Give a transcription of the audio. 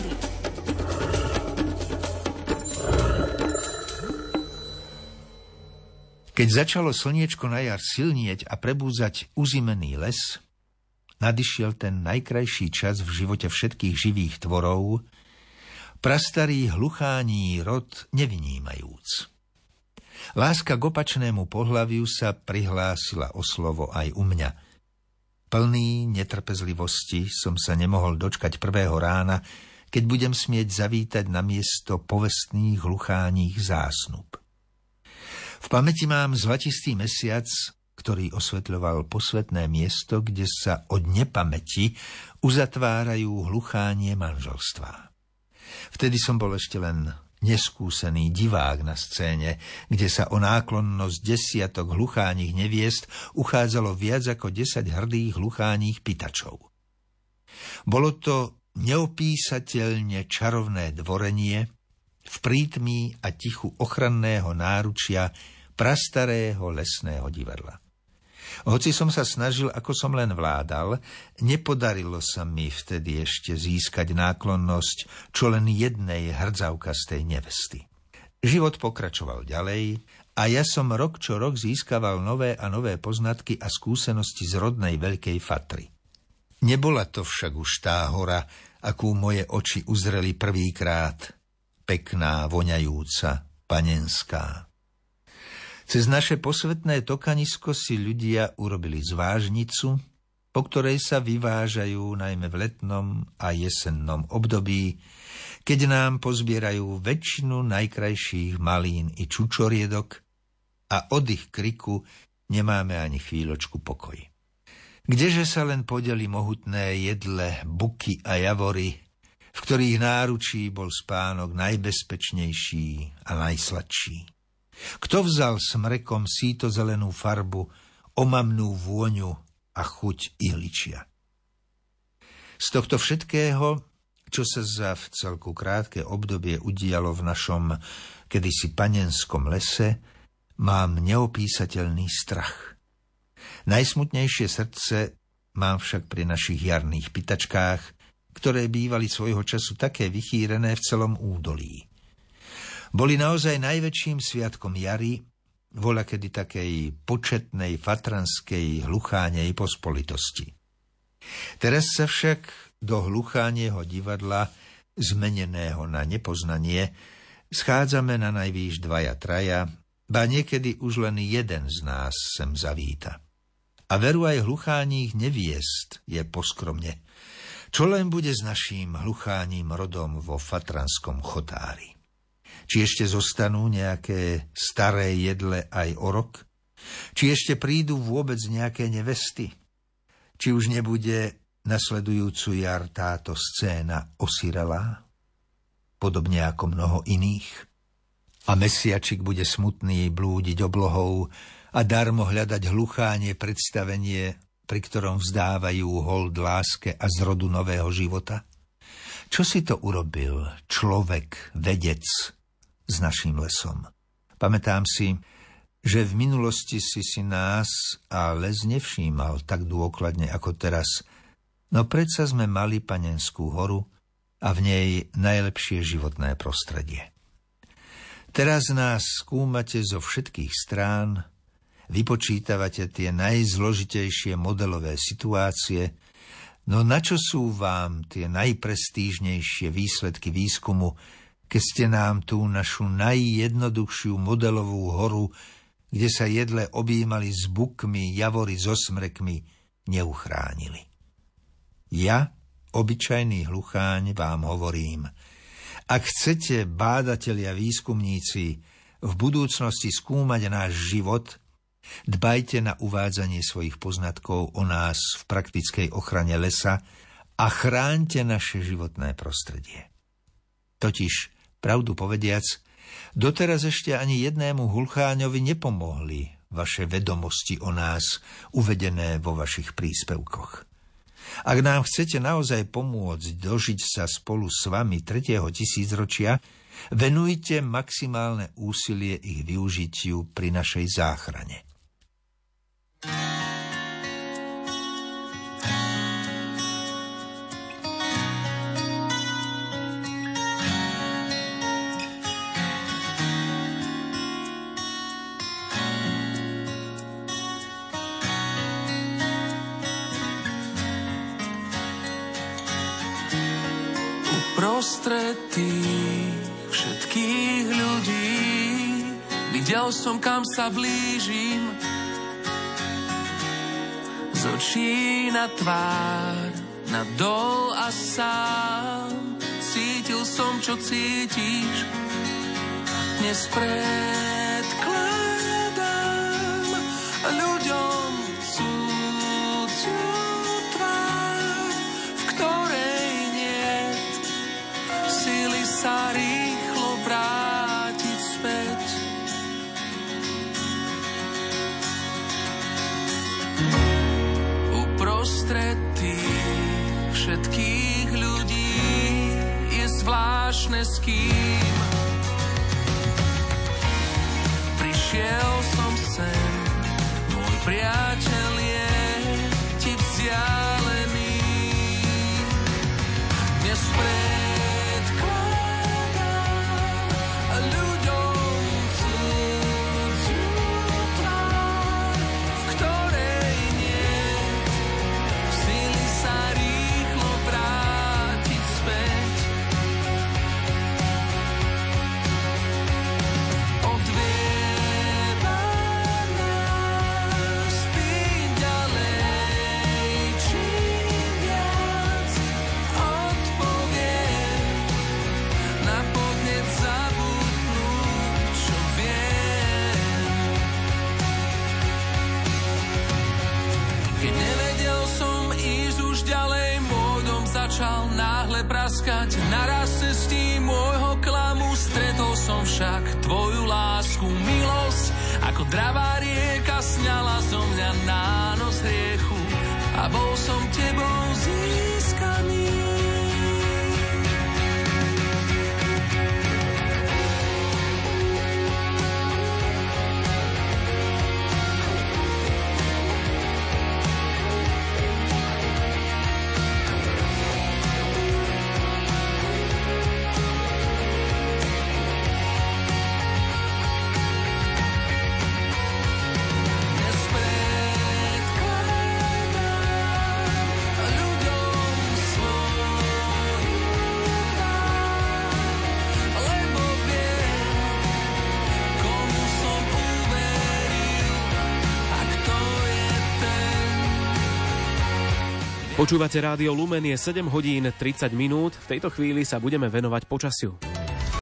prírody. Keď začalo slniečko na jar silnieť a prebúzať uzimený les, nadišiel ten najkrajší čas v živote všetkých živých tvorov, prastarý hluchání rod nevynímajúc. Láska k opačnému pohľaviu sa prihlásila o slovo aj u mňa. Plný netrpezlivosti som sa nemohol dočkať prvého rána, keď budem smieť zavítať na miesto povestných hlucháních zásnub. V pamäti mám zlatistý mesiac, ktorý osvetľoval posvetné miesto, kde sa od nepamäti uzatvárajú hluchánie manželstva. Vtedy som bol ešte len neskúsený divák na scéne, kde sa o náklonnosť desiatok hlucháních neviest uchádzalo viac ako desať hrdých hlucháních pitačov. Bolo to neopísateľne čarovné dvorenie, v prítmí a tichu ochranného náručia prastarého lesného divadla. Hoci som sa snažil, ako som len vládal, nepodarilo sa mi vtedy ešte získať náklonnosť čo len jednej hrdzavkastej nevesty. Život pokračoval ďalej a ja som rok čo rok získaval nové a nové poznatky a skúsenosti z rodnej veľkej fatry. Nebola to však už tá hora, akú moje oči uzreli prvýkrát – pekná, voňajúca, panenská. Cez naše posvetné tokanisko si ľudia urobili zvážnicu, po ktorej sa vyvážajú najmä v letnom a jesennom období, keď nám pozbierajú väčšinu najkrajších malín i čučoriedok a od ich kriku nemáme ani chvíľočku pokoj. Kdeže sa len podeli mohutné jedle, buky a javory, v ktorých náručí bol spánok najbezpečnejší a najsladší. Kto vzal smrekom síto zelenú farbu, omamnú vôňu a chuť ihličia. Z tohto všetkého, čo sa za v celku krátke obdobie udialo v našom kedysi panenskom lese, mám neopísateľný strach. Najsmutnejšie srdce mám však pri našich jarných pitačkách, ktoré bývali svojho času také vychýrené v celom údolí. Boli naozaj najväčším sviatkom jary, vola kedy takej početnej fatranskej hluchánej pospolitosti. Teraz sa však do hluchánieho divadla, zmeneného na nepoznanie, schádzame na najvýš dvaja traja, ba niekedy už len jeden z nás sem zavíta. A veru aj hlucháních neviest je poskromne, čo len bude s naším hlucháním rodom vo Fatranskom chotári? Či ešte zostanú nejaké staré jedle aj o rok? Či ešte prídu vôbec nejaké nevesty? Či už nebude nasledujúcu jar táto scéna osirelá? Podobne ako mnoho iných? A mesiačik bude smutný blúdiť oblohou a darmo hľadať hluchánie predstavenie pri ktorom vzdávajú hold láske a zrodu nového života? Čo si to urobil človek, vedec s našim lesom? Pamätám si, že v minulosti si si nás a les nevšímal tak dôkladne ako teraz, no predsa sme mali Panenskú horu a v nej najlepšie životné prostredie. Teraz nás skúmate zo všetkých strán, vypočítavate tie najzložitejšie modelové situácie, no na čo sú vám tie najprestížnejšie výsledky výskumu, keď ste nám tú našu najjednoduchšiu modelovú horu, kde sa jedle objímali s bukmi, javory so smrekmi, neuchránili. Ja, obyčajný hlucháň, vám hovorím, ak chcete, bádatelia výskumníci, v budúcnosti skúmať náš život, Dbajte na uvádzanie svojich poznatkov o nás v praktickej ochrane lesa a chránte naše životné prostredie. Totiž, pravdu povediac, doteraz ešte ani jednému hulcháňovi nepomohli vaše vedomosti o nás uvedené vo vašich príspevkoch. Ak nám chcete naozaj pomôcť dožiť sa spolu s vami tretieho tisícročia, venujte maximálne úsilie ich využitiu pri našej záchrane. Prostred tých všetkých ľudí videl som, kam sa blížim z očí na tvár, na dol a sám. Cítil som, čo cítiš. Dnes predkladám ľuďom cudziu tvár, v ktorej nie síly sa rýchlo zvláštne s kým. Prišiel som sem, môj priateľ praskať naraz cestí môjho klamu. Stretol som však tvoju lásku, milosť, ako dravá rieka sňala zo mňa nános hriechu a bol som tebou získaný. Počúvate rádio Lumen je 7 hodín 30 minút. V tejto chvíli sa budeme venovať počasiu.